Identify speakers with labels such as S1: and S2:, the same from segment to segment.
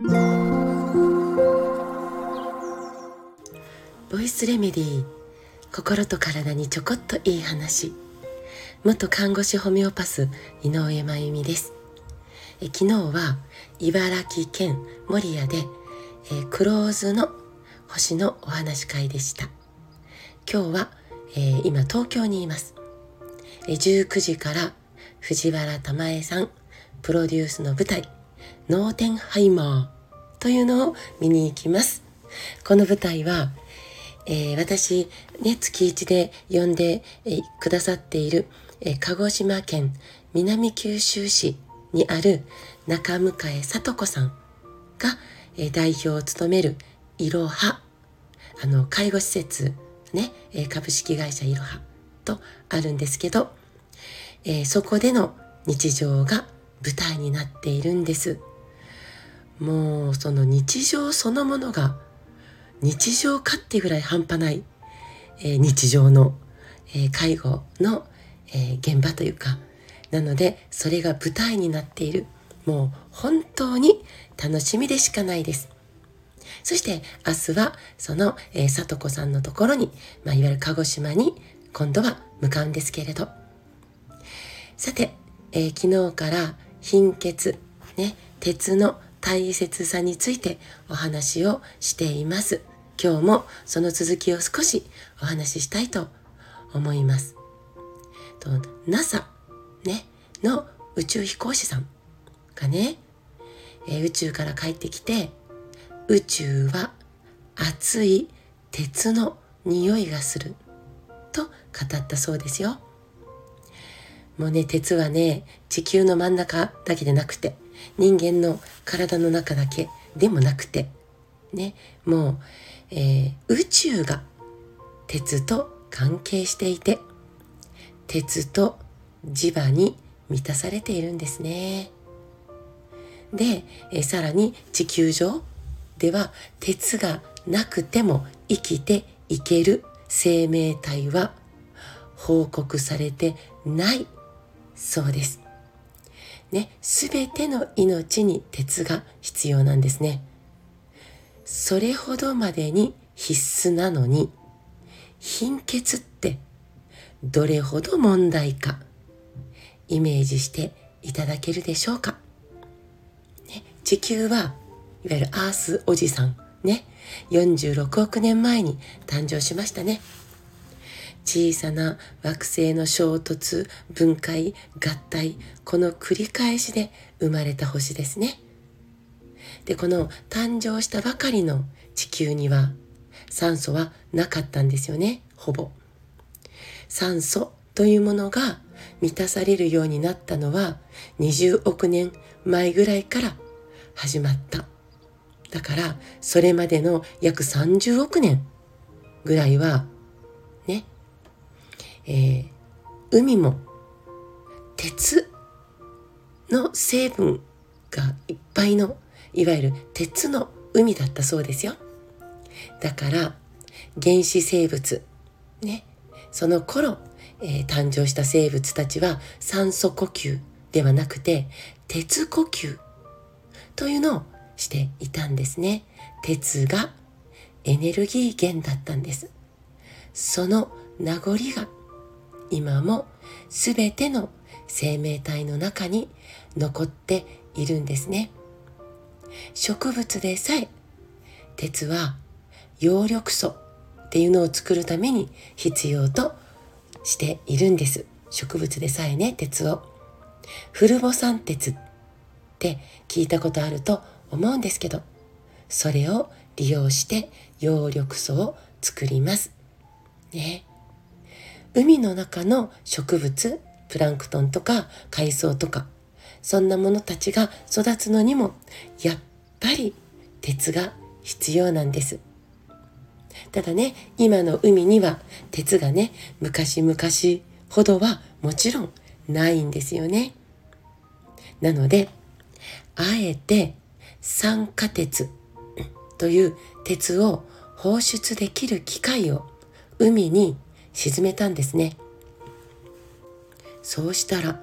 S1: ボイスレメディー心と体にちょこっといい話。元看護師ホメオパス井上真由美です。え昨日は茨城県守谷でえクローズの星のお話会でした。今日は、えー、今東京にいます。え19時から藤原玉江さんプロデュースの舞台。ノーテンハイマーというのを見に行きます。この舞台は、えー、私、ね、月一で呼んで、えー、くださっている、えー、鹿児島県南九州市にある中向江聡子さんが、え代表を務めるいろは、あの、介護施設、ね、え株式会社いろはとあるんですけど、えそこでの日常が舞台になっているんです。もうその日常そのものが日常かっていうぐらい半端ない、えー、日常の、えー、介護の、えー、現場というかなのでそれが舞台になっているもう本当に楽しみでしかないです。そして明日はその、えー、里子さんのところに、まあ、いわゆる鹿児島に今度は向かうんですけれどさて、えー、昨日から貧血、ね、鉄の大切さについてお話をしています。今日もその続きを少しお話ししたいと思います。と NASA、ね、の宇宙飛行士さんがね、え、宇宙から帰ってきて宇宙は熱い鉄の匂いがすると語ったそうですよ。もうね、鉄はね、地球の真ん中だけでなくて、人間の体の中だけでもなくて、ね、もう、えー、宇宙が鉄と関係していて、鉄と磁場に満たされているんですね。で、えー、さらに地球上では鉄がなくても生きていける生命体は報告されてないそうです。ね、すべての命に鉄が必要なんですね。それほどまでに必須なのに、貧血ってどれほど問題か、イメージしていただけるでしょうか。ね、地球はいわゆるアースおじさん、ね、46億年前に誕生しましたね。小さな惑星の衝突、分解、合体、この繰り返しで生まれた星ですね。で、この誕生したばかりの地球には酸素はなかったんですよね、ほぼ。酸素というものが満たされるようになったのは20億年前ぐらいから始まった。だからそれまでの約30億年ぐらいはえー、海も鉄の成分がいっぱいのいわゆる鉄の海だったそうですよ。だから原始生物ねその頃、えー、誕生した生物たちは酸素呼吸ではなくて鉄呼吸というのをしていたんですね。鉄がエネルギー源だったんです。その名残が今も全ての生命体の中に残っているんですね。植物でさえ鉄は葉緑素っていうのを作るために必要としているんです。植物でさえね、鉄を。フルボ酸鉄って聞いたことあると思うんですけど、それを利用して葉緑素を作ります。ね。海の中の植物プランクトンとか海藻とかそんなものたちが育つのにもやっぱり鉄が必要なんです。ただね今の海には鉄がね昔々ほどはもちろんないんですよね。なのであえて酸化鉄という鉄を放出できる機械を海に沈めたんですね。そうしたら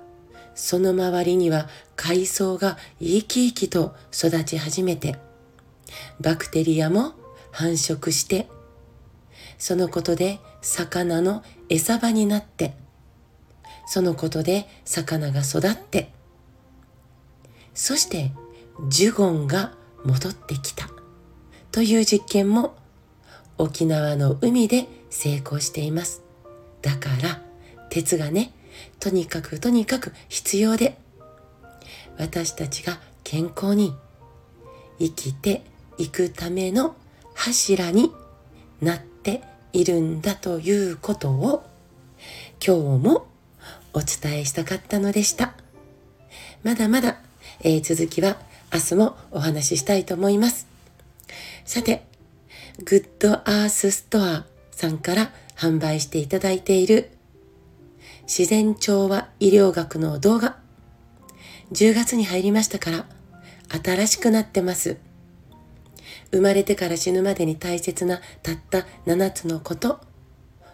S1: その周りには海藻が生き生きと育ち始めて、バクテリアも繁殖して、そのことで魚の餌場になって、そのことで魚が育って、そしてジュゴンが戻ってきたという実験も沖縄の海で成功しています。だから鉄がね、とにかくとにかく必要で私たちが健康に生きていくための柱になっているんだということを今日もお伝えしたかったのでした。まだまだ、えー、続きは明日もお話ししたいと思います。さて、グッドアースストアさんから販売していただいている自然調和医療学の動画10月に入りましたから新しくなってます。生まれてから死ぬまでに大切なたった7つのこと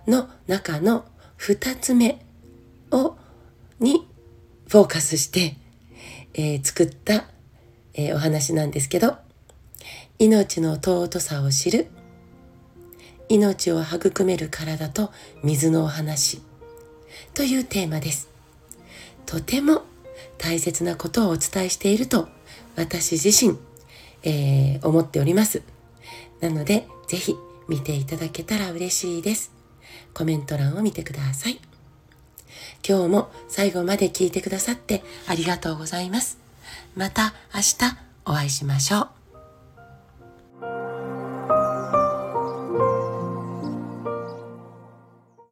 S1: の中の2つ目をにフォーカスして、えー、作った、えー、お話なんですけど命の尊さを知る命を育める体と水のお話。というテーマです。とても大切なことをお伝えしていると私自身、えー、思っております。なのでぜひ見ていただけたら嬉しいです。コメント欄を見てください。今日も最後まで聞いてくださってありがとうございます。また明日お会いしましょう。